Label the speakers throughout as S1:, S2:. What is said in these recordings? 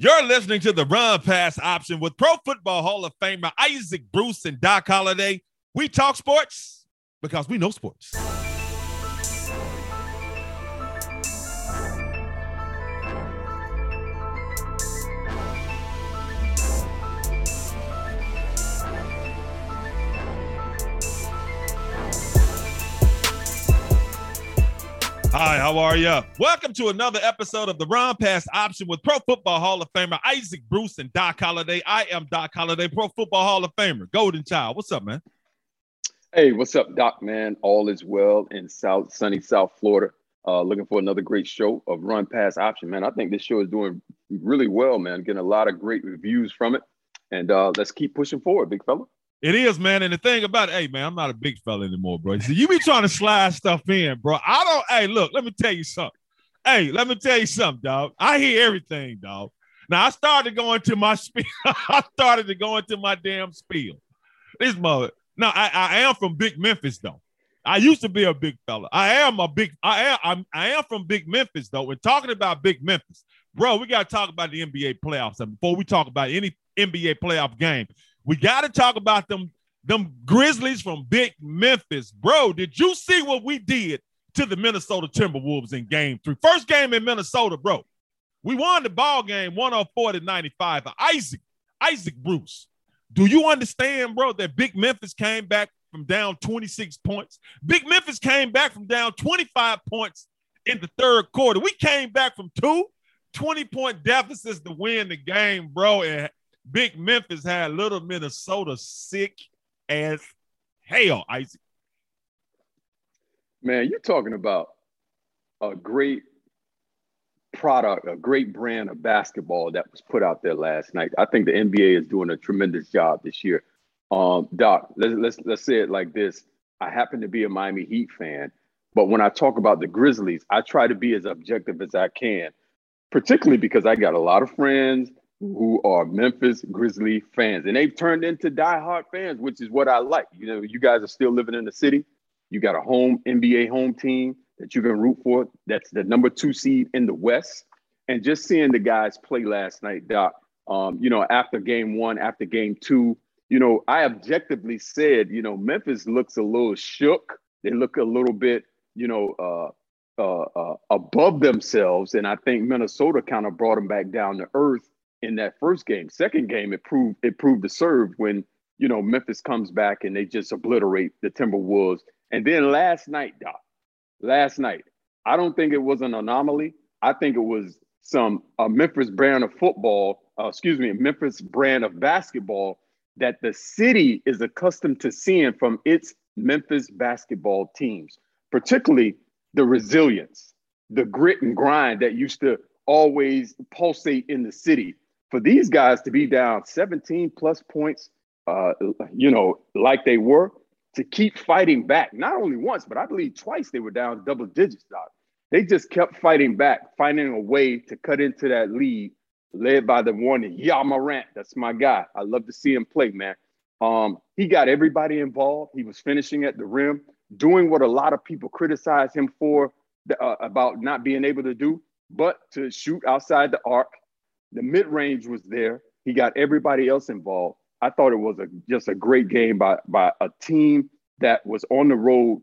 S1: You're listening to the run pass option with Pro Football Hall of Famer Isaac Bruce and Doc Holliday. We talk sports because we know sports. Hi, how are you? Welcome to another episode of the Run Pass Option with Pro Football Hall of Famer Isaac Bruce and Doc Holliday. I am Doc Holliday, Pro Football Hall of Famer, Golden Child. What's up, man?
S2: Hey, what's up, Doc? Man, all is well in South sunny South Florida. Uh, looking for another great show of Run Pass Option, man. I think this show is doing really well, man. Getting a lot of great reviews from it, and uh, let's keep pushing forward, big fella.
S1: It is, man. And the thing about it, hey, man, I'm not a big fella anymore, bro. So you be trying to slide stuff in, bro. I don't, hey, look, let me tell you something. Hey, let me tell you something, dog. I hear everything, dog. Now I started going to my spiel. I started to go into my damn spiel. This mother. Now I, I am from Big Memphis, though. I used to be a big fella. I am a big. I am. I'm, I am from Big Memphis, though. We're talking about Big Memphis, bro. We got to talk about the NBA playoffs. And before we talk about any NBA playoff game, we got to talk about them them Grizzlies from Big Memphis. Bro, did you see what we did to the Minnesota Timberwolves in game three? First game in Minnesota, bro. We won the ball game 104 to 95 for Isaac, Isaac Bruce. Do you understand, bro, that Big Memphis came back from down 26 points? Big Memphis came back from down 25 points in the third quarter. We came back from two 20 point deficits to win the game, bro. And Big Memphis had little Minnesota sick as hell, Isaac.
S2: Man, you're talking about a great product, a great brand of basketball that was put out there last night. I think the NBA is doing a tremendous job this year. Um, Doc, let's let's let's say it like this. I happen to be a Miami Heat fan, but when I talk about the Grizzlies, I try to be as objective as I can, particularly because I got a lot of friends who are Memphis Grizzly fans, and they've turned into diehard fans, which is what I like. You know, you guys are still living in the city. You got a home NBA home team that you can root for. That's the number two seed in the West. And just seeing the guys play last night, Doc. Um, you know, after game one, after game two, you know, I objectively said, you know, Memphis looks a little shook. They look a little bit, you know, uh, uh, uh, above themselves. And I think Minnesota kind of brought them back down to earth in that first game. Second game, it proved it proved to serve when you know Memphis comes back and they just obliterate the Timberwolves. And then last night, Doc, last night, I don't think it was an anomaly. I think it was some a Memphis brand of football, uh, excuse me, Memphis brand of basketball that the city is accustomed to seeing from its Memphis basketball teams, particularly the resilience, the grit and grind that used to always pulsate in the city for these guys to be down 17 plus points, uh, you know, like they were, to keep fighting back, not only once, but I believe twice they were down double digits, Doc. They just kept fighting back, finding a way to cut into that lead, led by the one Ja Morant. That's my guy. I love to see him play, man. Um, he got everybody involved. He was finishing at the rim, doing what a lot of people criticize him for uh, about not being able to do, but to shoot outside the arc, the mid range was there. He got everybody else involved. I thought it was a just a great game by by a team that was on the road,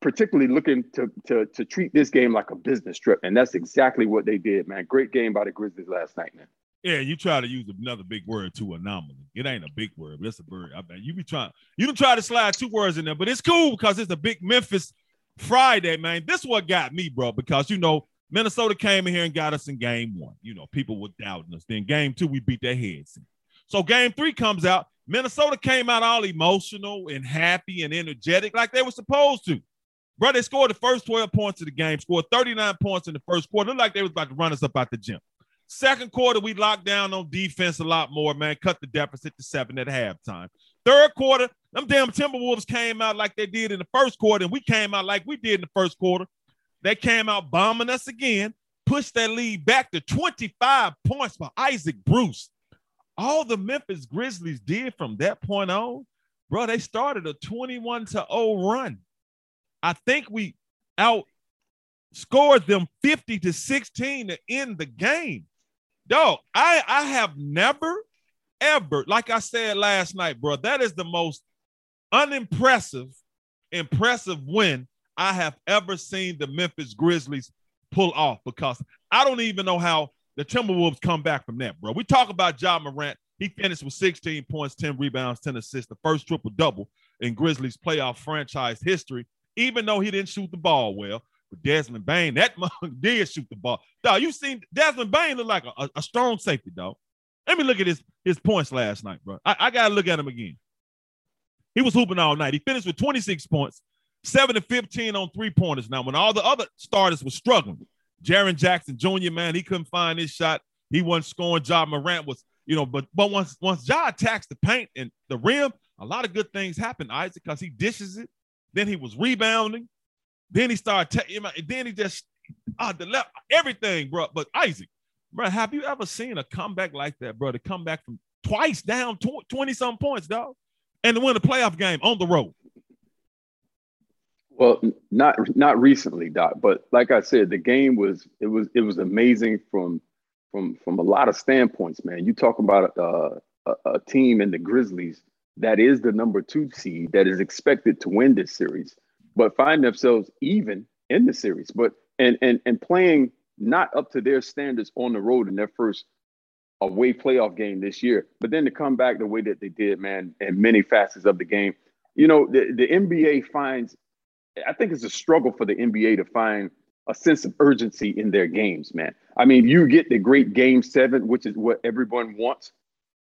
S2: particularly looking to to to treat this game like a business trip, and that's exactly what they did, man. Great game by the Grizzlies last night, man.
S1: Yeah, you try to use another big word to anomaly. It ain't a big word, but it's a word. I bet you be trying. You don't try to slide two words in there, but it's cool because it's a big Memphis Friday, man. This what got me, bro, because you know Minnesota came in here and got us in game one. You know, people were doubting us. Then game two, we beat their heads. So game three comes out. Minnesota came out all emotional and happy and energetic like they were supposed to. Bro, they scored the first 12 points of the game, scored 39 points in the first quarter. Looked like they was about to run us up out the gym. Second quarter, we locked down on defense a lot more, man. Cut the deficit to seven at halftime. Third quarter, them damn Timberwolves came out like they did in the first quarter, and we came out like we did in the first quarter. They came out bombing us again, pushed that lead back to 25 points for Isaac Bruce. All the Memphis Grizzlies did from that point on, bro, they started a 21 to 0 run. I think we outscored them 50 to 16 to end the game. Dog, I I have never ever, like I said last night, bro, that is the most unimpressive, impressive win I have ever seen the Memphis Grizzlies pull off because I don't even know how the Timberwolves come back from that, bro. We talk about Ja Morant. He finished with 16 points, 10 rebounds, 10 assists, the first triple double in Grizzlies playoff franchise history, even though he didn't shoot the ball well. But Desmond Bane, that did shoot the ball. Dog, you seen Desmond Bane look like a, a, strong safety, dog. Let me look at his, his points last night, bro. I, I got to look at him again. He was hooping all night. He finished with 26 points, 7 to 15 on three pointers. Now, when all the other starters were struggling, Jaren Jackson Jr., man, he couldn't find his shot. He wasn't scoring. Ja Morant was, you know, but but once once Ja attacks the paint and the rim, a lot of good things happen, Isaac, because he dishes it. Then he was rebounding. Then he started, taking. then he just, uh, the left, everything, bro. But Isaac, bro, have you ever seen a comeback like that, bro? To come back from twice down 20 some points, dog, and to win a playoff game on the road.
S2: Well, not not recently, Doc, but like I said, the game was it was it was amazing from from from a lot of standpoints, man. You talk about uh, a, a team in the Grizzlies that is the number two seed that is expected to win this series, but find themselves even in the series, but and and and playing not up to their standards on the road in their first away playoff game this year. But then to come back the way that they did, man, in many facets of the game. You know, the, the NBA finds I think it's a struggle for the NBA to find a sense of urgency in their games, man. I mean, you get the great game seven, which is what everyone wants.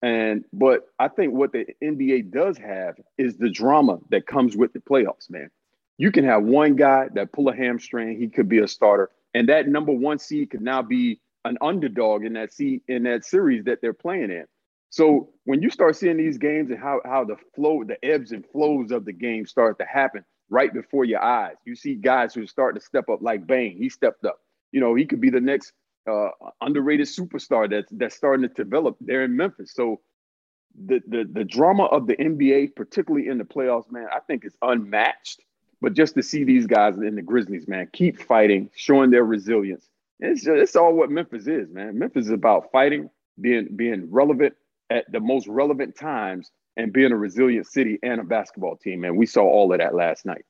S2: And but I think what the NBA does have is the drama that comes with the playoffs, man. You can have one guy that pull a hamstring, he could be a starter, and that number one seed could now be an underdog in that seed in that series that they're playing in. So when you start seeing these games and how how the flow, the ebbs and flows of the game start to happen, right before your eyes. You see guys who start to step up like Bane. He stepped up. You know, he could be the next uh, underrated superstar that's that's starting to develop there in Memphis. So the, the the drama of the NBA, particularly in the playoffs, man, I think is unmatched. But just to see these guys in the Grizzlies, man, keep fighting, showing their resilience. It's just, it's all what Memphis is, man. Memphis is about fighting, being being relevant at the most relevant times, and being a resilient city and a basketball team. And we saw all of that last night.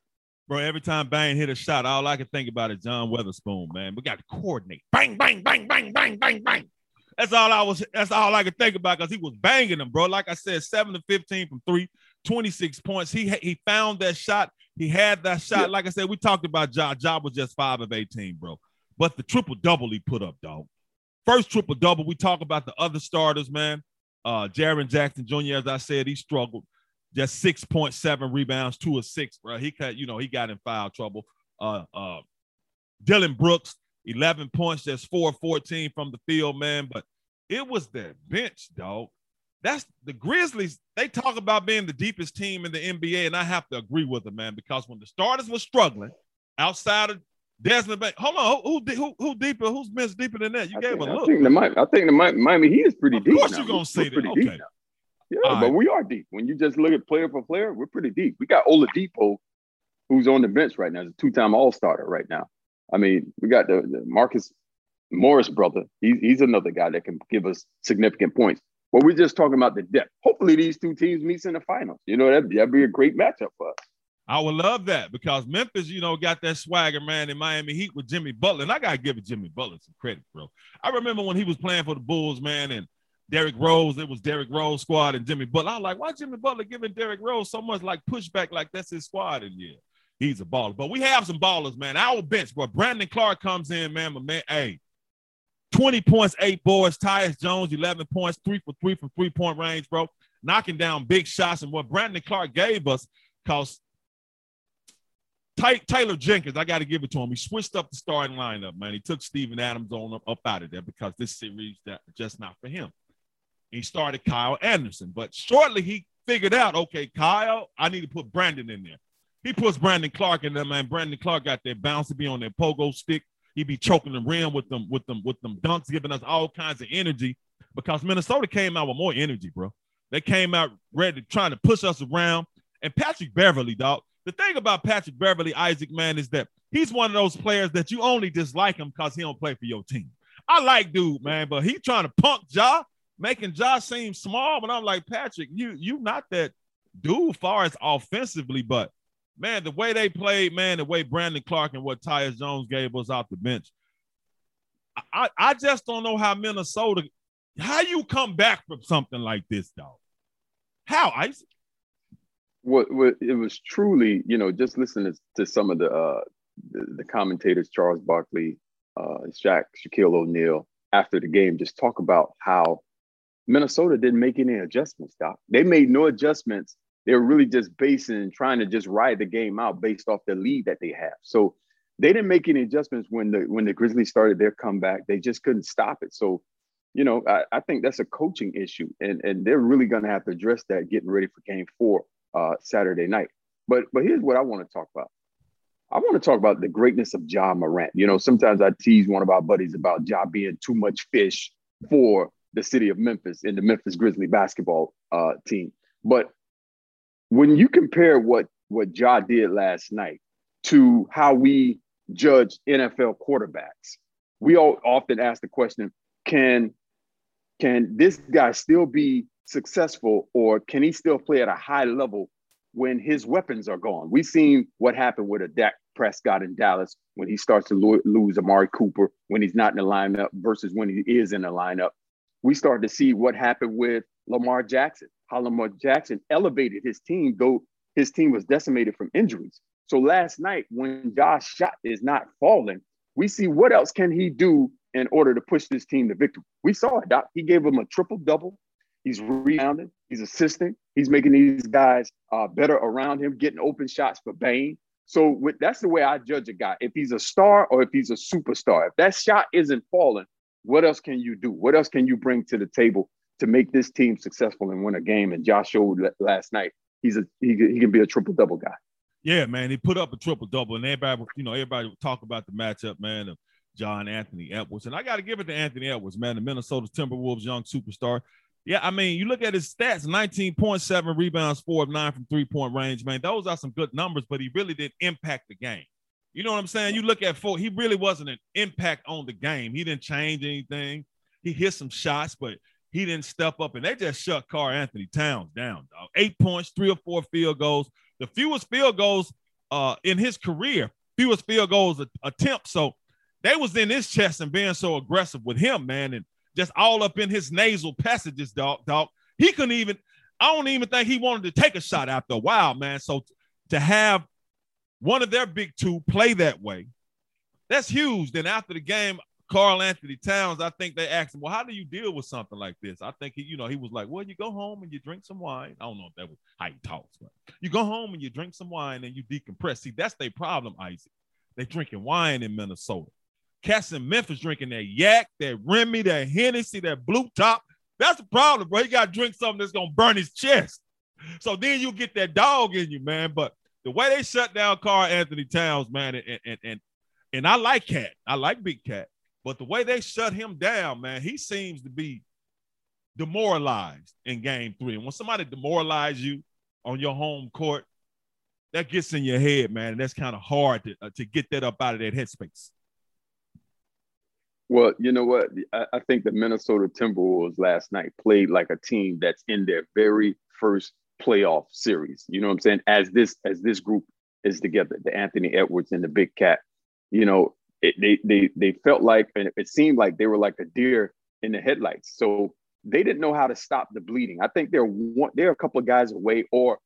S1: Bro, every time Bang hit a shot, all I could think about is John Witherspoon, man. We got to coordinate. Bang, bang, bang, bang, bang, bang, bang. That's all I was, that's all I could think about because he was banging them, bro. Like I said, 7 to 15 from three, 26 points. He he found that shot. He had that shot. Yeah. Like I said, we talked about Ja. Ja was just five of 18, bro. But the triple double he put up, dog. First triple double. We talk about the other starters, man. Uh, Jaren Jackson Jr., as I said, he struggled. Just 6.7 rebounds, two of six, bro. He cut, you know, he got in foul trouble. Uh, uh, Dillon Brooks, 11 points, just 4 14 from the field, man. But it was their bench, dog. That's the Grizzlies. They talk about being the deepest team in the NBA, and I have to agree with them, man, because when the starters were struggling outside of Desmond Bane. Hold on, who who who, deeper? Who's missed deeper than that? You
S2: I
S1: gave
S2: think,
S1: a look.
S2: I think the Miami, I think the Miami Heat is pretty
S1: of
S2: deep.
S1: Of course,
S2: now.
S1: you're gonna say that. Okay.
S2: Yeah, All but right. we are deep. When you just look at player for player, we're pretty deep. We got Oladipo, who's on the bench right now, He's a two-time All-Starter right now. I mean, we got the, the Marcus Morris brother. He's he's another guy that can give us significant points. But we're just talking about the depth. Hopefully, these two teams meets in the finals. You know, that'd, that'd be a great matchup for us.
S1: I would love that because Memphis, you know, got that swagger, man, in Miami Heat with Jimmy Butler. And I got to give it Jimmy Butler some credit, bro. I remember when he was playing for the Bulls, man, and Derrick Rose, it was Derrick Rose squad and Jimmy Butler. I was like, why Jimmy Butler giving Derrick Rose so much like pushback like that's his squad? And yeah, he's a baller. But we have some ballers, man. Our bench, bro. Brandon Clarke comes in, man, but man, hey, 20 points, eight boards. Tyus Jones, 11 points, three for three from three point range, bro. Knocking down big shots. And what Brandon Clarke gave us, because Ty- Taylor Jenkins, I got to give it to him. He switched up the starting lineup, man. He took Steven Adams on up, up out of there because this series that just not for him. He started Kyle Anderson, but shortly he figured out, okay, Kyle, I need to put Brandon in there. He puts Brandon Clarke in there, man. Brandon Clarke got that bounce to be on that pogo stick. He be choking the rim with them, with them, with them dunks, giving us all kinds of energy. Because Minnesota came out with more energy, bro. They came out ready, trying to push us around. And Patrick Beverley, dog, the thing about Patrick Beverley Isaac, man, is that he's one of those players that you only dislike him because he don't play for your team. I like dude, man, but he trying to punk Ja, making Ja seem small. But I'm like, Patrick, you you not that dude far as offensively, but man, the way they played, man, the way Brandon Clarke and what Tyus Jones gave us off the bench. I, I just don't know how Minnesota, how you come back from something like this, dog. How, Isaac?
S2: What, what it was truly, you know, just listening to some of the uh the, the commentators, Charles Barkley, uh, Shaq, Shaquille O'Neal, after the game, just talk about how Minnesota didn't make any adjustments, Doc. They made no adjustments they were really just basing trying to just ride the game out based off the lead that they have. So they didn't make any adjustments when the when the Grizzlies started their comeback. They just couldn't stop it. So, you know, I, I think that's a coaching issue, and and they're really going to have to address that getting ready for Game Four uh, Saturday night. But but here's what I want to talk about. I want to talk about the greatness of Ja Morant. You know, sometimes I tease one of our buddies about Ja being too much fish for the city of Memphis in the Memphis Grizzly basketball uh, team. But when you compare what what Ja did last night to how we judge NFL quarterbacks, we all often ask the question: Can can this guy still be successful, or can he still play at a high level when his weapons are gone? We've seen what happened with a Dak Prescott in Dallas when he starts to lo- lose Amari Cooper when he's not in the lineup versus when he is in the lineup. We start to see what happened with Lamar Jackson how Lamar Jackson elevated his team, though his team was decimated from injuries. So last night, when Ja's shot is not falling, we see what else can he do in order to push this team to victory. We saw it, Doc. He gave him a triple double. He's rebounding. He's assisting. He's making these guys uh, better around him, getting open shots for Bane. So with, that's the way I judge a guy. If he's a star or if he's a superstar, if that shot isn't falling, what else can you do? What else can you bring to the table to make this team successful and win a game. And Josh showed last night he's a he, he can be a triple double guy.
S1: Yeah, man, he put up a triple double, and everybody, you know, everybody talk about the matchup, man, of John Anthony Edwards, and I got to give it to Anthony Edwards, man, the Minnesota Timberwolves young superstar. Yeah, I mean, you look at his stats 19.7 rebounds, four of nine from three point range, man. Those are some good numbers, but he really didn't impact the game. You know what I'm saying? You look at four, he really wasn't an impact on the game. He didn't change anything. He hit some shots, but he didn't step up and they just shut Karl-Anthony Towns down, dog. Eight points, three or four field goals. The fewest field goals uh, in his career, fewest field goals attempts. So they was in his chest and being so aggressive with him, man, and just all up in his nasal passages, dog. Dog. He couldn't even, I don't even think he wanted to take a shot after a while, man. So to have one of their big two play that way, that's huge. Then after the game, Karl-Anthony Towns, I think they asked him, well, how do you deal with something like this? I think he, you know, he was like, well, you go home and you drink some wine. I don't know if that was how he talks, but you go home and you drink some wine and you decompress. See, that's their problem, Isaac. They drinking wine in Minnesota. Cats in Memphis drinking that yak, that Remy, that Hennessy, that blue top. That's the problem, bro. He got to drink something that's gonna burn his chest. So then you get that dog in you, man. But the way they shut down Karl-Anthony Towns, man, and and and, and I like Cat. I like Big Cat. But the way they shut him down, man, he seems to be demoralized in game three. And when somebody demoralizes you on your home court, that gets in your head, man. And that's kind of hard to, uh, to get that up out of that headspace.
S2: Well, you know what? I, I think the Minnesota Timberwolves last night played like a team that's in their very first playoff series. You know what I'm saying? As this as this group is together, the Anthony Edwards and the Big Cat. You know, it, they they they felt like and it seemed like they were like a deer in the headlights. So they didn't know how to stop the bleeding. I think they're one, they're a couple of guys away or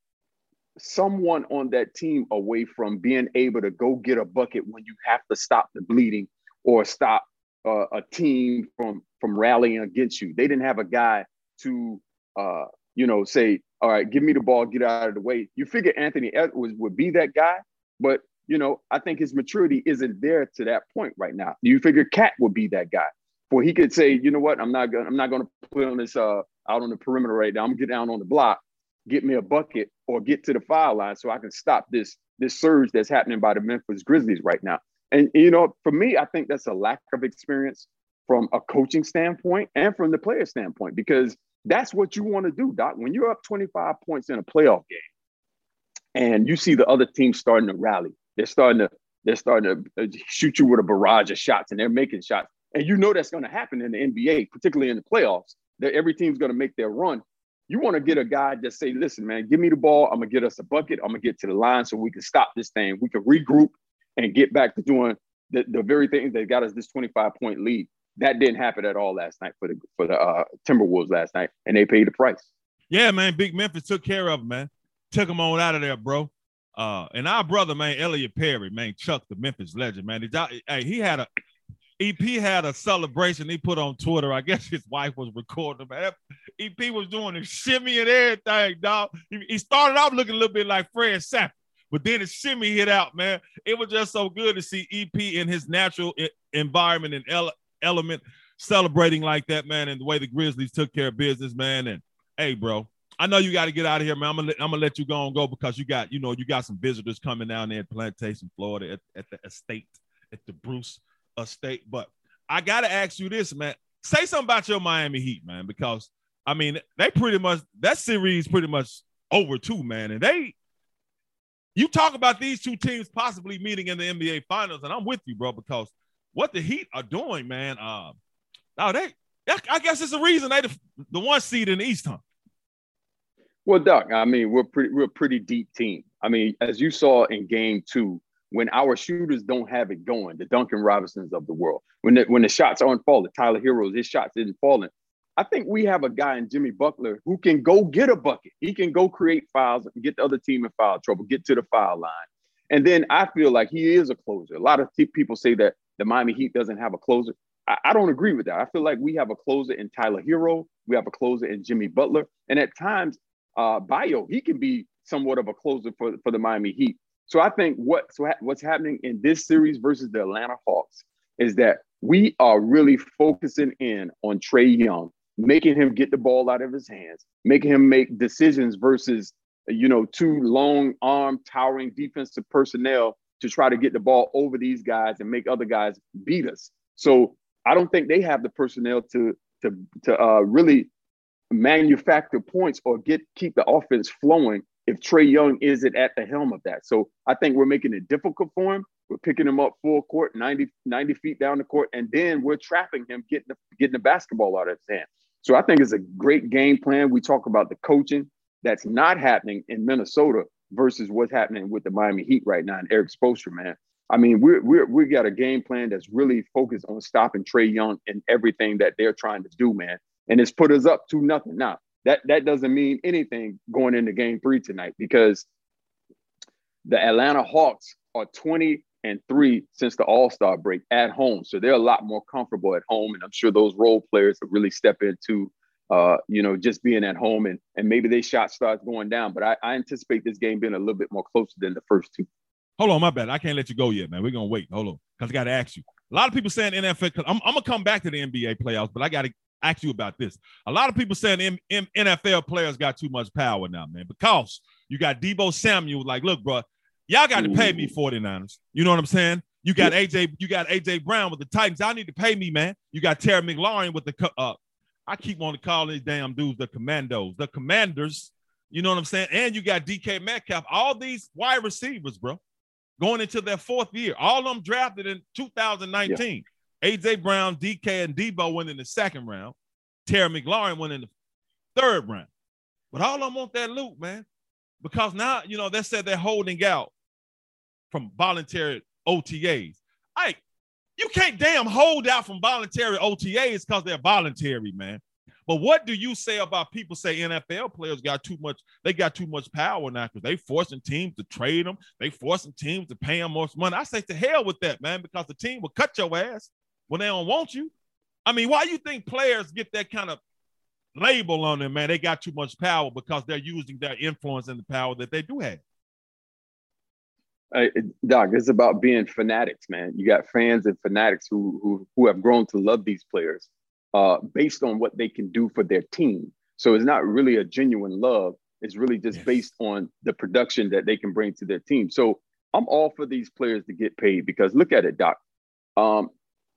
S2: someone on that team away from being able to go get a bucket when you have to stop the bleeding or stop uh, a team from from rallying against you. They didn't have a guy to uh, you know say, all right, give me the ball, get out of the way. You figure Anthony Edwards would be that guy, but you know, I think his maturity isn't there to that point right now. You figure Cat would be that guy, where he could say, you know what, I'm not gonna, I'm not gonna play on this uh out on the perimeter right now. I'm gonna get down on the block, get me a bucket, or get to the foul line so I can stop this this surge that's happening by the Memphis Grizzlies right now. And you know, for me, I think that's a lack of experience from a coaching standpoint and from the player standpoint, because that's what you want to do, Doc. When you're up 25 points in a playoff game and you see the other team starting to rally, they're starting to they're starting to uh, shoot you with a barrage of shots, and they're making shots. and you know that's going to happen in the NBA, particularly in the playoffs, that every team's going to make their run. You want to get a guy that say, listen, man, give me the ball. I'm gonna get us a bucket. I'm gonna get to the line so we can stop this thing. We can regroup and get back to doing the, the very things that got us this 25 point lead. That didn't happen at all last night for the for the uh, Timberwolves last night, and they paid the price.
S1: Yeah, man. Big Memphis took care of him, man. Took him on out of there, bro. Uh, and our brother, man, Elliot Perry, man, Chuck, the Memphis legend, man. Hey, he had a EP had a celebration he put on Twitter. I guess his wife was recording, man. EP was doing a shimmy and everything, dog. He, he started off looking a little bit like Fred Sapp, but then the shimmy hit out, man. It was just so good to see EP in his natural environment and ele- element celebrating like that, man, and the way the Grizzlies took care of business, man. And hey, bro, I know you got to get out of here, man. I'm gonna I'm gonna let you go and go because you got you know you got some visitors coming down there at Plantation, Florida, at, at the estate, at the Bruce Estate. But I gotta ask you this, man. Say something about your Miami Heat, man, because I mean they pretty much that series pretty much over too, man. And they, you talk about these two teams possibly meeting in the NBA Finals, and I'm with you, bro, because what the Heat are doing, man. Uh, now they, I guess it's the reason they the, the one seed in the East, huh?
S2: Well, Doc, I mean, we're pretty we're a pretty deep team. I mean, as you saw in game two, when our shooters don't have it going, the Duncan Robinsons of the world, when the, when the shots aren't falling, Tyler Herro's, his shots isn't falling. I think we have a guy in Jimmy Butler who can go get a bucket. He can go create fouls get the other team in foul trouble, get to the foul line. And then I feel like he is a closer. A lot of people say that the Miami Heat doesn't have a closer. I, I don't agree with that. I feel like we have a closer in Tyler Herro. We have a closer in Jimmy Butler. And at times, uh, Bayo, he can be somewhat of a closer for, for the Miami Heat. So I think what's what's happening in this series versus the Atlanta Hawks is that we are really focusing in on Trae Young, making him get the ball out of his hands, making him make decisions versus you know two long arm towering defensive personnel to try to get the ball over these guys and make other guys beat us. So I don't think they have the personnel to to to uh, really manufacture points or get keep the offense flowing if Trae Young isn't at the helm of that. So I think we're making it difficult for him. We're picking him up full court, 90, 90 feet down the court, and then we're trapping him, getting the, getting the basketball out of his hand. So I think it's a great game plan. We talk about the coaching that's not happening in Minnesota versus what's happening with the Miami Heat right now and Erik Spoelstra, man. I mean, we're, we're, we got a game plan that's really focused on stopping Trae Young and everything that they're trying to do, man. And it's put us up to nothing. Now, that that doesn't mean anything going into game three tonight because the Atlanta Hawks are 20 and three since the All-Star break at home. So they're a lot more comfortable at home. And I'm sure those role players have really step into uh, you know, just being at home and and maybe they shot starts going down. But I, I anticipate this game being a little bit more closer than the first two.
S1: Hold on, my bad. I can't let you go yet, man. We're gonna wait. Hold on, because I gotta ask you. A lot of people saying NFL. I'm, I'm gonna come back to the NBA playoffs, but I gotta ask you about this. A lot of people saying M- M- NFL players got too much power now, man, because you got Deebo Samuel. Like, look, bro, y'all got to pay me 49ers. You know what I'm saying? You got AJ, you got AJ Brown with the Titans. I need to pay me, man. You got Terry McLaurin with the uh, I keep wanting to call these damn dudes the commandos, the commanders. You know what I'm saying? And you got DK Metcalf, all these wide receivers, bro, going into their fourth year. All of them drafted in 2019. AJ Brown, DK, and Deebo went in the second round. Terry McLaurin went in the third round. But all of them want that loot, man. Because now, you know, they said they're holding out from voluntary OTAs. Hey, you can't damn hold out from voluntary OTAs because they're voluntary, man. But what do you say about people say NFL players got too much? They got too much power now because they forcing teams to trade them. They forcing teams to pay them more money. I say to hell with that, man, because the team will cut your ass when they don't want you. I mean, why you think players get that kind of label on them, man? They got too much power because they're using their influence and the power that they do have.
S2: Hey, Doc, it's about being fanatics, man. You got fans and fanatics who who who have grown to love these players uh, based on what they can do for their team. So it's not really a genuine love. It's really just yes. based on the production that they can bring to their team. So I'm all for these players to get paid because look at it, Doc. Um,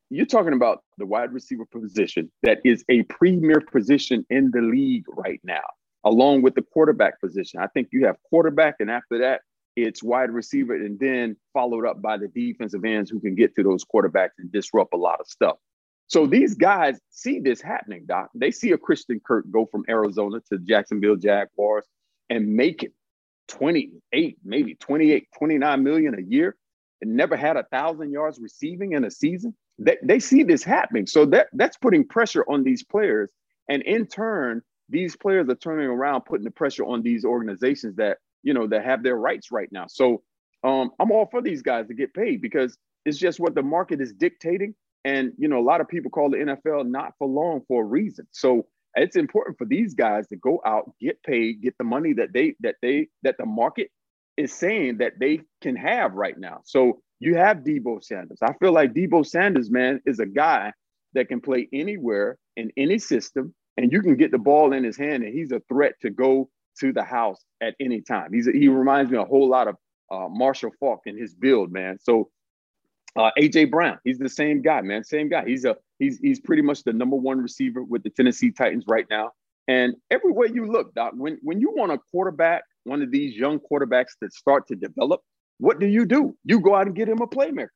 S2: you're talking about the wide receiver position that is a premier position in the league right now, along with the quarterback position. I think you have quarterback, and after that, it's wide receiver, and then followed up by the defensive ends who can get to those quarterbacks and disrupt a lot of stuff. So these guys see this happening, Doc. They see a Christian Kirk go from Arizona to Jacksonville Jaguars and make it 28, maybe 28, 29 million a year and never had a thousand yards receiving in a season. They, they see this happening. So that, that's putting pressure on these players. And in turn, these players are turning around, putting the pressure on these organizations that, you know, that have their rights right now. So um, I'm all for these guys to get paid because it's just what the market is dictating. And, you know, a lot of people call the NFL not for long for a reason. So it's important for these guys to go out, get paid, get the money that they that they that the market is saying that they can have right now. So you have Deebo Sanders. I feel like Deebo Sanders, man, is a guy that can play anywhere in any system, and you can get the ball in his hand, and he's a threat to go to the house at any time. He's a, he reminds me a whole lot of uh, Marshall Faulk in his build, man. So uh, AJ Brown, he's the same guy, man. Same guy. He's a he's he's pretty much the number one receiver with the Tennessee Titans right now. And everywhere you look, Doc, when when you want a quarterback, one of these young quarterbacks that start to develop, what do you do? You go out and get him a playmaker.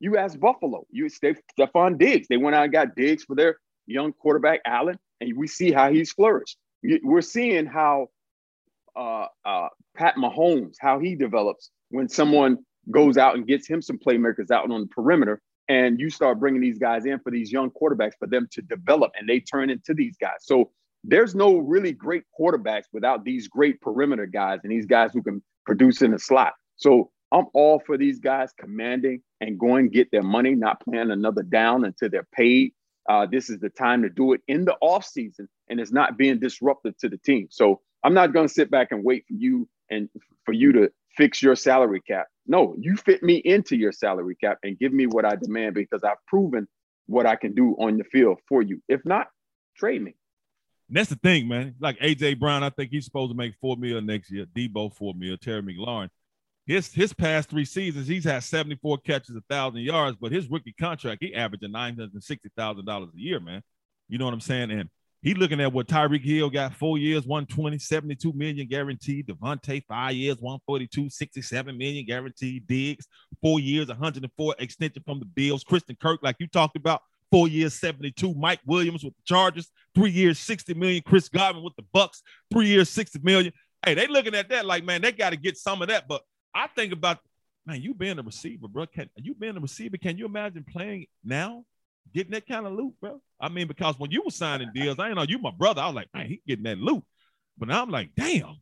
S2: You ask Buffalo, you Stefon Diggs. They went out and got Diggs for their young quarterback Allen, and we see how he's flourished. We're seeing how uh, uh, Pat Mahomes, how he develops when someone goes out and gets him some playmakers out on the perimeter. And you start bringing these guys in for these young quarterbacks for them to develop and they turn into these guys. So there's no really great quarterbacks without these great perimeter guys and these guys who can produce in the slot. So I'm all for these guys commanding and going get their money, not playing another down until they're paid. Uh, this is the time to do it in the off season, and it's not being disruptive to the team. So I'm not going to sit back and wait for you and for you to fix your salary cap. No, you fit me into your salary cap and give me what I demand because I've proven what I can do on the field for you. If not, trade me.
S1: that's the thing, man. Like AJ Brown, I think he's supposed to make four million next year. Deebo four million. Terry McLaurin, his his past three seasons, he's had seventy four catches, a thousand yards, but his rookie contract, he averaging nine hundred sixty thousand dollars a year, man. You know what I'm saying? And he looking at what Tyreek Hill got four years, 120, 72 million guaranteed. Davante, five years, 142, 67 million guaranteed. Diggs, four years, 104 extension from the Bills. Christian Kirk, like you talked about, four years, 72. Mike Williams with the Chargers, three years, 60 million. Chris Godwin with the Bucks, three years, 60 million. Hey, they looking at that like, man, they got to get some of that. But I think about, man, you being a receiver, bro. Can you being a receiver? Can you imagine playing now? getting that kind of loot, bro. I mean, because when you were signing deals, I know you my brother. I was like, man, he getting that loot. But now I'm like, damn,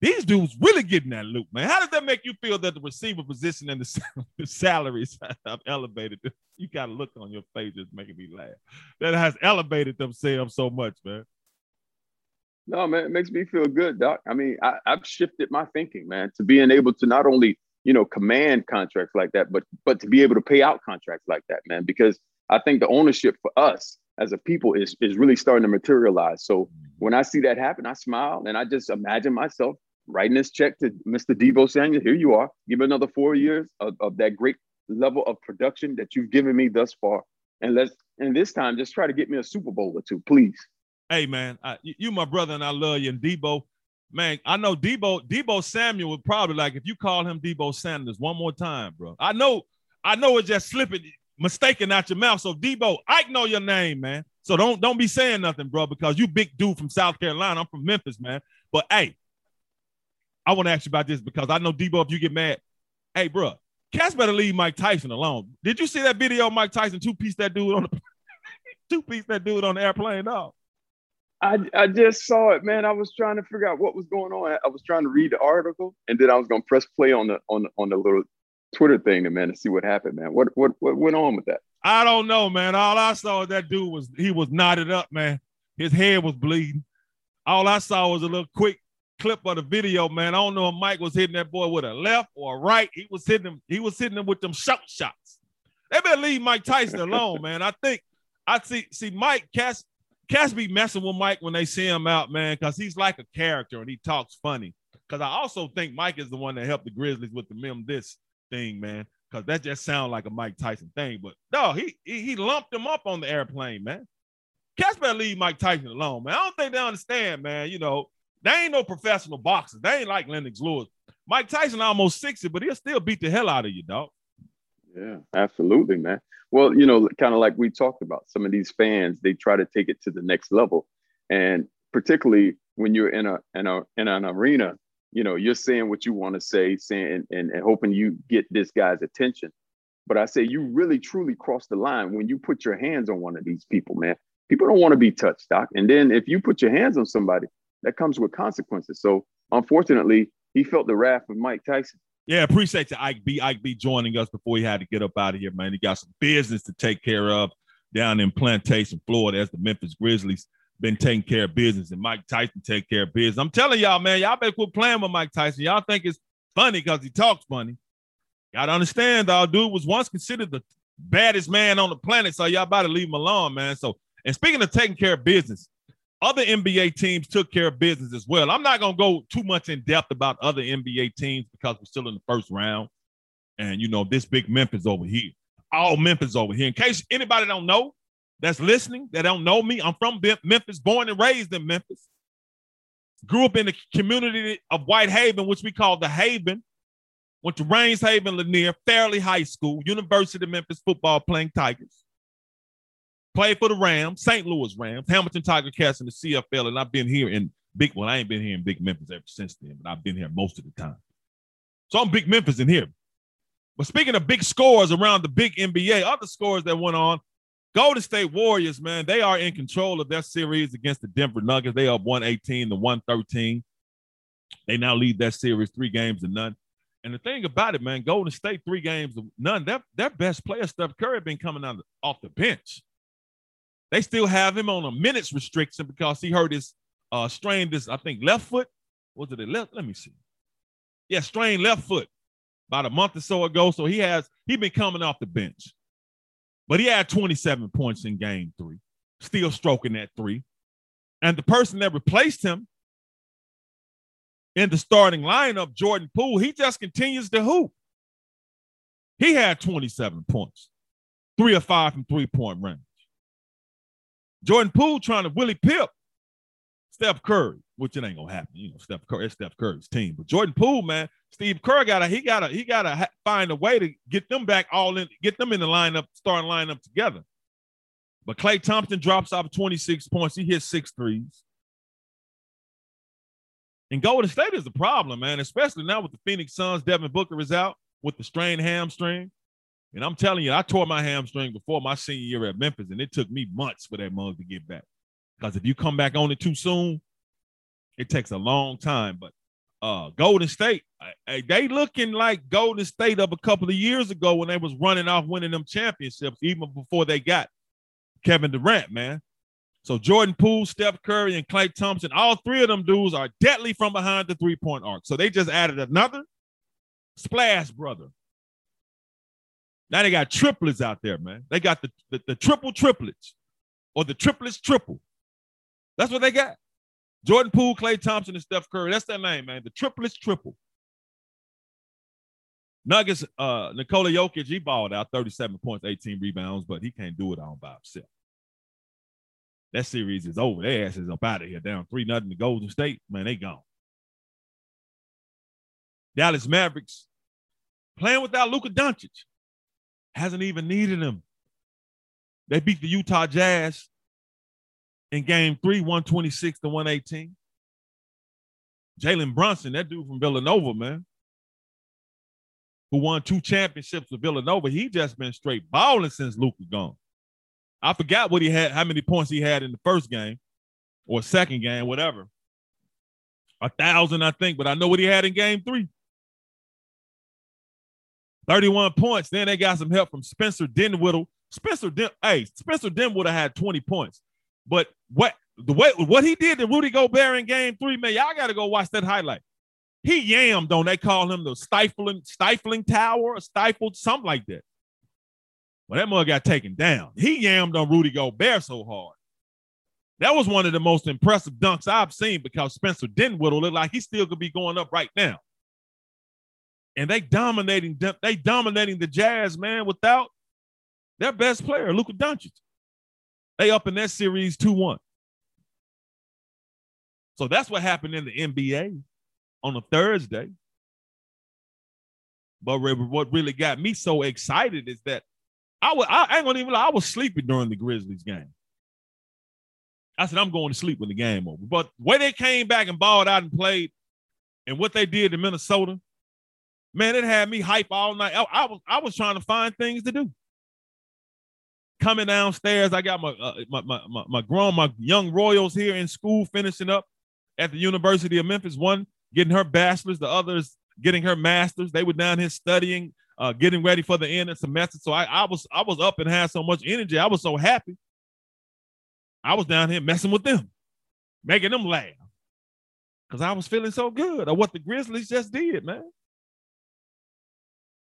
S1: these dudes really getting that loot, man. How does that make you feel that the receiver position and the, the salaries have elevated? You got a look on your face that's making me laugh. That has elevated themselves so much, man.
S2: No, man, it makes me feel good, Doc. I mean, I, I've shifted my thinking, man, to being able to not only you know command contracts like that, but but to be able to pay out contracts like that, man, because I think the ownership for us as a people is is really starting to materialize. So mm-hmm. when I see that happen, I smile and I just imagine myself writing this check to Mr. Deebo Samuel. Here you are. Give another four years of, of that great level of production that you've given me thus far. And let's and this time just try to get me a Super Bowl or two, please.
S1: Hey man, I, you my brother and I love you. And Deebo, man, I know Deebo Deebo Samuel would probably like if you call him Deebo Sanders one more time, bro. I know, I know it's just slipping mistaken out your mouth. So Deebo, I know your name, man. So don't don't be saying nothing, bro, because you big dude from South Carolina. I'm from Memphis, man. But hey, I want to ask you about this because I know Deebo. if you get mad, hey, bro, Cass better leave Mike Tyson alone. Did you see that video Mike Tyson two piece that dude on the two piece that dude on the airplane? No.
S2: I, I just saw it, man. I was trying to figure out what was going on. I was trying to read the article, and then I was gonna press play on the on the, on the little Twitter thing, man, to see what happened, man. What what what went on with that?
S1: I don't know, man. All I saw that dude was he was knotted up, man. His head was bleeding. All I saw was a little quick clip of the video, man. I don't know if Mike was hitting that boy with a left or a right. He was hitting him. He was hitting him with them shot shots. They better leave Mike Tyson alone, man. I think I see see Mike Cass Cass be messing with Mike when they see him out, man, because he's like a character and he talks funny. Because I also think Mike is the one that helped the Grizzlies with the mem this thing, man, because that just sounds like a Mike Tyson thing. But no, he, he, he lumped him up on the airplane, man. Cats better leave Mike Tyson alone, man. I don't think they understand, man. You know, they ain't no professional boxers. They ain't like Lennox Lewis. Mike Tyson almost 60, but he'll still beat the hell out of you, dog.
S2: Yeah, absolutely, man. Well, you know, kind of like we talked about, some of these fans they try to take it to the next level, and particularly when you're in a in a in an arena, you know, you're saying what you want to say, saying and, and hoping you get this guy's attention. But I say you really truly cross the line when you put your hands on one of these people, man. People don't want to be touched, Doc. And then if you put your hands on somebody, that comes with consequences. So unfortunately, he felt the wrath of Mike Tyson.
S1: Yeah, appreciate you, Ike B. Ike B joining us before he had to get up out of here, man. He got some business to take care of down in Plantation, Florida, as the Memphis Grizzlies been taking care of business, and Mike Tyson take care of business. I'm telling y'all, man, y'all better quit playing with Mike Tyson. Y'all think it's funny because he talks funny. Gotta understand, dog. Dude was once considered the baddest man on the planet, so y'all to leave him alone, man. So, and speaking of taking care of business, other NBA teams took care of business as well. I'm not gonna go too much in depth about other NBA teams because we're still in the first round, and you know this big Memphis over here, all Memphis over here. In case anybody don't know, that's listening that don't know me, I'm from Memphis, born and raised in Memphis. Grew up in the community of White Haven, which we call the Haven. Went to Rains Haven, Lanier, Fairley High School, University of Memphis football playing Tigers. Played for the Rams, St. Louis Rams, Hamilton Tiger Cats in the CFL, and I've been here in big. Well, I ain't been here in big Memphis ever since then, but I've been here most of the time. So I'm big Memphis in here. But speaking of big scores around the big NBA, other scores that went on, Golden State Warriors, man, they are in control of their series against the Denver Nuggets. They are 118 to 113. They now lead that series three games to none. And the thing about it, man, Golden State three games to none. Their, their best player, Steph Curry, been coming out off the bench. They still have him on a minutes restriction because he hurt his uh strained his, I think, left foot. Was it a left? Let me see. Yeah, strained left foot about a month or so ago. So he has he been coming off the bench. But he had 27 points in game three, still stroking that three. And the person that replaced him in the starting lineup, Jordan Poole, he just continues to hoop. He had 27 points, three or five from three point range. Jordan Poole trying to Willie Pip Steph Curry, which it ain't gonna happen. You know, Steph Curry, it's Steph Curry's team. But Jordan Poole, man, Steve Kerr gotta he gotta he gotta ha- find a way to get them back all in, get them in the lineup, starting lineup together. But Klay Thompson drops off 26 points. He hits six threes. And Golden State is a problem, man, especially now with the Phoenix Suns. Devin Booker is out with the strained hamstring. And I'm telling you, I tore my hamstring before my senior year at Memphis, and it took me months for that mug to get back. Because if you come back on it too soon, it takes a long time. But uh Golden State, they looking like Golden State of a couple of years ago when they was running off winning them championships, even before they got Kevin Durant, man. So Jordan Poole, Steph Curry, and Klay Thompson, all three of them dudes are deadly from behind the three-point arc. So they just added another splash brother. Now they got triplets out there, man. They got the, the, the triple triplets or the triplets triple. That's what they got. Jordan Poole, Klay Thompson, and Steph Curry. That's their name, man. The triplets triple. Nuggets, uh, Nikola Jokic, he balled out 37 points, 18 rebounds, but he can't do it all by himself. That series is over. Their ass is up out of here. Down 3 nothing to Golden State. Man, they gone. Dallas Mavericks playing without Luka Doncic. Hasn't even needed him. They beat the Utah Jazz in game three, 126 to 118. Jalen Brunson, that dude from Villanova, man, who won two championships with Villanova, he just been straight balling since Luke was gone. I forgot what he had, how many points he had in the first game or second game, whatever. A thousand, I think, but I know what he had in game three. 31 points. Then they got some help from Spencer Dinwiddie. Spencer, Den- hey, Spencer Dinwiddie had 20 points. But what the way what he did to Rudy Gobert in game three, man, y'all got to go watch that highlight. He yammed on, they call him the stifling, stifling tower or stifled, something like that. Well, that mug got taken down. He yammed on Rudy Gobert so hard. That was one of the most impressive dunks I've seen because Spencer Dinwiddie looked like he still could be going up right now. And they dominating they dominating the Jazz, man, without their best player, Luka Doncic. They up in that series 2-1. So that's what happened in the NBA on a Thursday. But what really got me so excited is that I was I ain't gonna even lie, I was sleeping during the Grizzlies game. I said, I'm going to sleep when the game over. But way they came back and balled out and played, and what they did in Minnesota, man, it had me hype all night. I, I was I was trying to find things to do. Coming downstairs, I got my, uh, my, my my my grown my young Royals here in school finishing up at the University of Memphis. One getting her bachelor's, the others getting her master's. They were down here studying, uh, getting ready for the end of semester. So I, I was I was up and had so much energy. I was so happy. I was down here messing with them, making them laugh. Cause I was feeling so good at what the Grizzlies just did, man.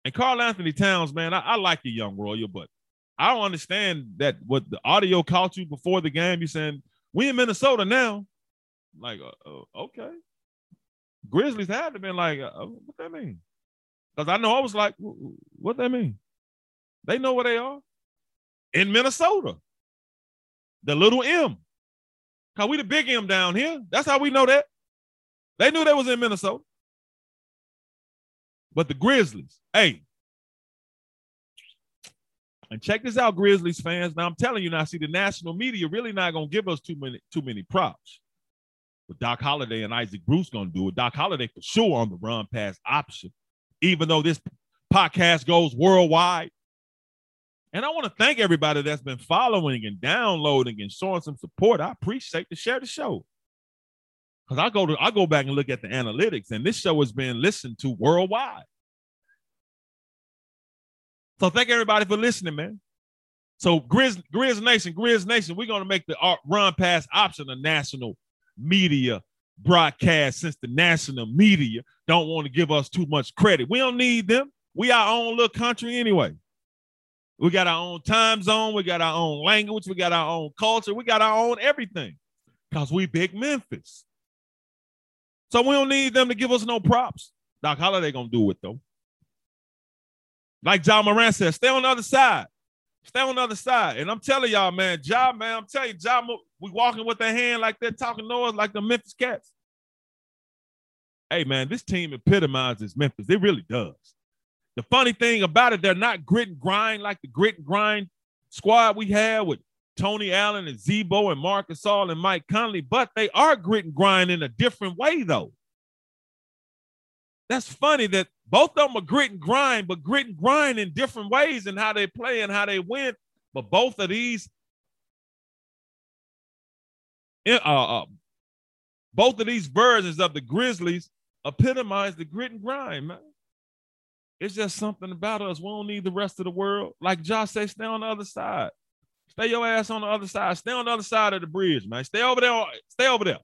S1: And Karl-Anthony Towns, man, I, I like you, young Royal, but I don't understand that what the audio caught you before the game. You saying we in Minnesota now, like uh, uh, okay. Grizzlies had to been like, uh, uh what that mean? Because I know I was like, what that mean? They know where they are in Minnesota. The little M. Cause we the big M down here. That's how we know that. They knew they was in Minnesota. But the Grizzlies, hey. And check this out, Grizzlies fans. Now I'm telling you now, see, the national media really not gonna give us too many too many props. But Doc Holliday and Isaac Bruce gonna do it. Doc Holliday for sure on the run pass option, even though this podcast goes worldwide. And I want to thank everybody that's been following and downloading and showing some support. I appreciate to share the show. Because I go to I go back and look at the analytics, and this show has been listened to worldwide. So thank everybody for listening, man. So Grizz, Grizz Nation, Grizz Nation, we're gonna make the uh, run pass option a national media broadcast since the national media don't want to give us too much credit. We don't need them. We our own little country anyway. We got our own time zone. We got our own language. We got our own culture. We got our own everything because we big Memphis. So we don't need them to give us no props. Doc Holliday gonna do it though. Like Ja Morant said, stay on the other side. Stay on the other side. And I'm telling y'all, man, John, man, I'm telling you, Ja, we walking with their hand like they're talking noise like the Memphis Cats. Hey, man, this team epitomizes Memphis. It really does. The funny thing about it, they're not grit and grind like the grit and grind squad we had with Tony Allen and Z-Bo and Marc Gasol and Mike Conley, but they are grit and grind in a different way, though. That's funny that both of them are grit and grind, but grit and grind in different ways and how they play and how they win. But both of these, uh, uh, both of these versions of the Grizzlies epitomize the grit and grind, man. It's just something about us. We don't need the rest of the world. Like Josh said, stay on the other side. Stay your ass on the other side. Stay on the other side of the bridge, man. Stay over there. Stay over there.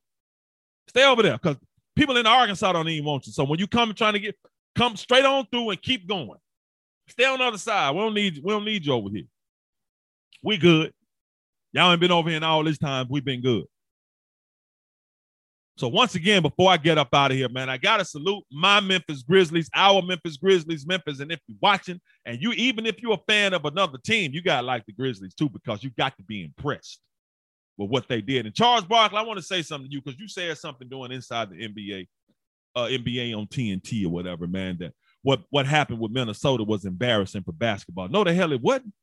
S1: Stay over there. Because people in Arkansas don't even want you. So when you come trying to get come straight on through and keep going. Stay on the other side. We don't need we don't need you over here. We good. Y'all ain't been over here in all this time. We've been good. So once again, before I get up out of here, man, I gotta salute my Memphis Grizzlies, our Memphis Grizzlies, Memphis. And if you're watching, and you even if you're a fan of another team, you gotta like the Grizzlies too, because you got to be impressed with what they did. And Charles Barkley, I want to say something to you because you said something doing inside the NBA, uh, NBA on TNT or whatever, man. That what what happened with Minnesota was embarrassing for basketball. No, the hell it wasn't.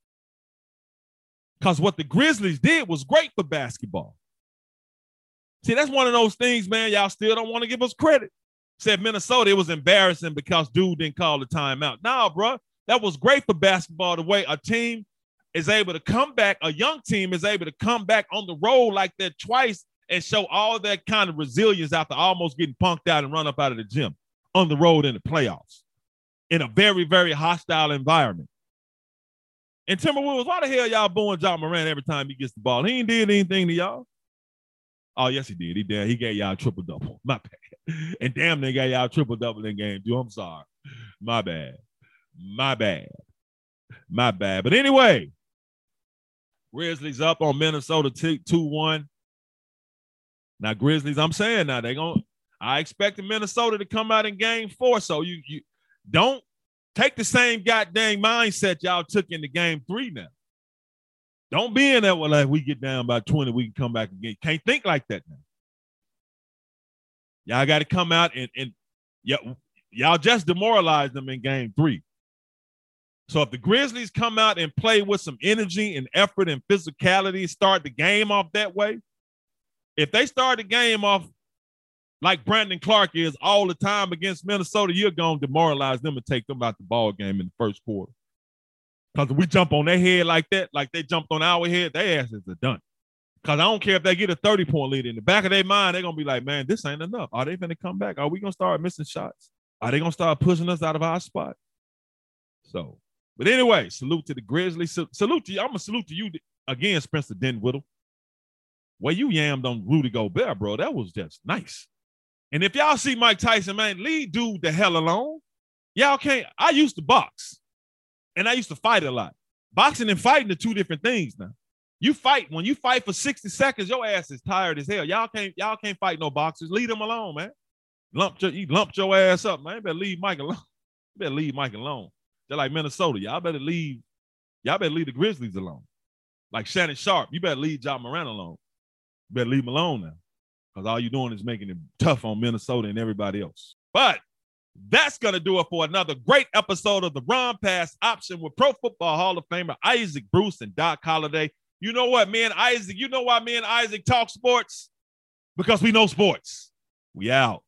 S1: Because what the Grizzlies did was great for basketball. See, that's one of those things, man. Y'all still don't want to give us credit. Said Minnesota, it was embarrassing because dude didn't call the timeout. Nah, bro, that was great for basketball. The way a team is able to come back, a young team is able to come back on the road like that twice and show all that kind of resilience after almost getting punked out and run up out of the gym on the road in the playoffs in a very, very hostile environment. And Timberwolves, why the hell y'all booing Ja Morant every time he gets the ball? He ain't did anything to y'all. Oh, yes, he did. He did. He gave y'all triple double. My bad. And damn, they got y'all triple double in game two. I'm sorry. My bad. My bad. My bad. But anyway, Grizzlies up on Minnesota 2 1. Now, Grizzlies, I'm saying now they're going to, I expect the Minnesota to come out in game four. So you, you don't take the same goddamn mindset y'all took in the game three now. Don't be in that one like we get down by 20, we can come back again. Can't think like that now. Y'all got to come out and, and yeah, Y'all just demoralized them in game three. So if the Grizzlies come out and play with some energy and effort and physicality, start the game off that way, if they start the game off like Brandon Clarke is all the time against Minnesota, you're going to demoralize them and take them out the ball game in the first quarter. Because if we jump on their head like that, like they jumped on our head, their asses are done. Because I don't care if they get a 30 point lead in the back of their mind, they're going to be like, man, this ain't enough. Are they going to come back? Are we going to start missing shots? Are they going to start pushing us out of our spot? So, but anyway, salute to the Grizzlies. salute to you. I'm going to salute to you again, Spencer Dinwiddie. Where you yammed on Rudy Gobert, bro, that was just nice. And if y'all see Mike Tyson, man, leave dude the hell alone. Y'all can't. I used to box and I used to fight a lot. Boxing and fighting are two different things now. You fight when you fight for 60 seconds, your ass is tired as hell. Y'all can't y'all can't fight no boxers. Leave them alone, man. Lump your, you lumped your ass up, man. You better leave Mike alone. You better leave Mike alone. They're like Minnesota. Y'all better leave. Y'all better leave the Grizzlies alone. Like Shannon Sharpe, you better leave Ja Morant alone. You better leave him alone now. Because all you're doing is making it tough on Minnesota and everybody else. But that's going to do it for another great episode of the Run Pass Option with Pro Football Hall of Famer Isaac Bruce and Doc Holliday. You know what, me and Isaac, you know why me and Isaac talk sports? Because we know sports. We out.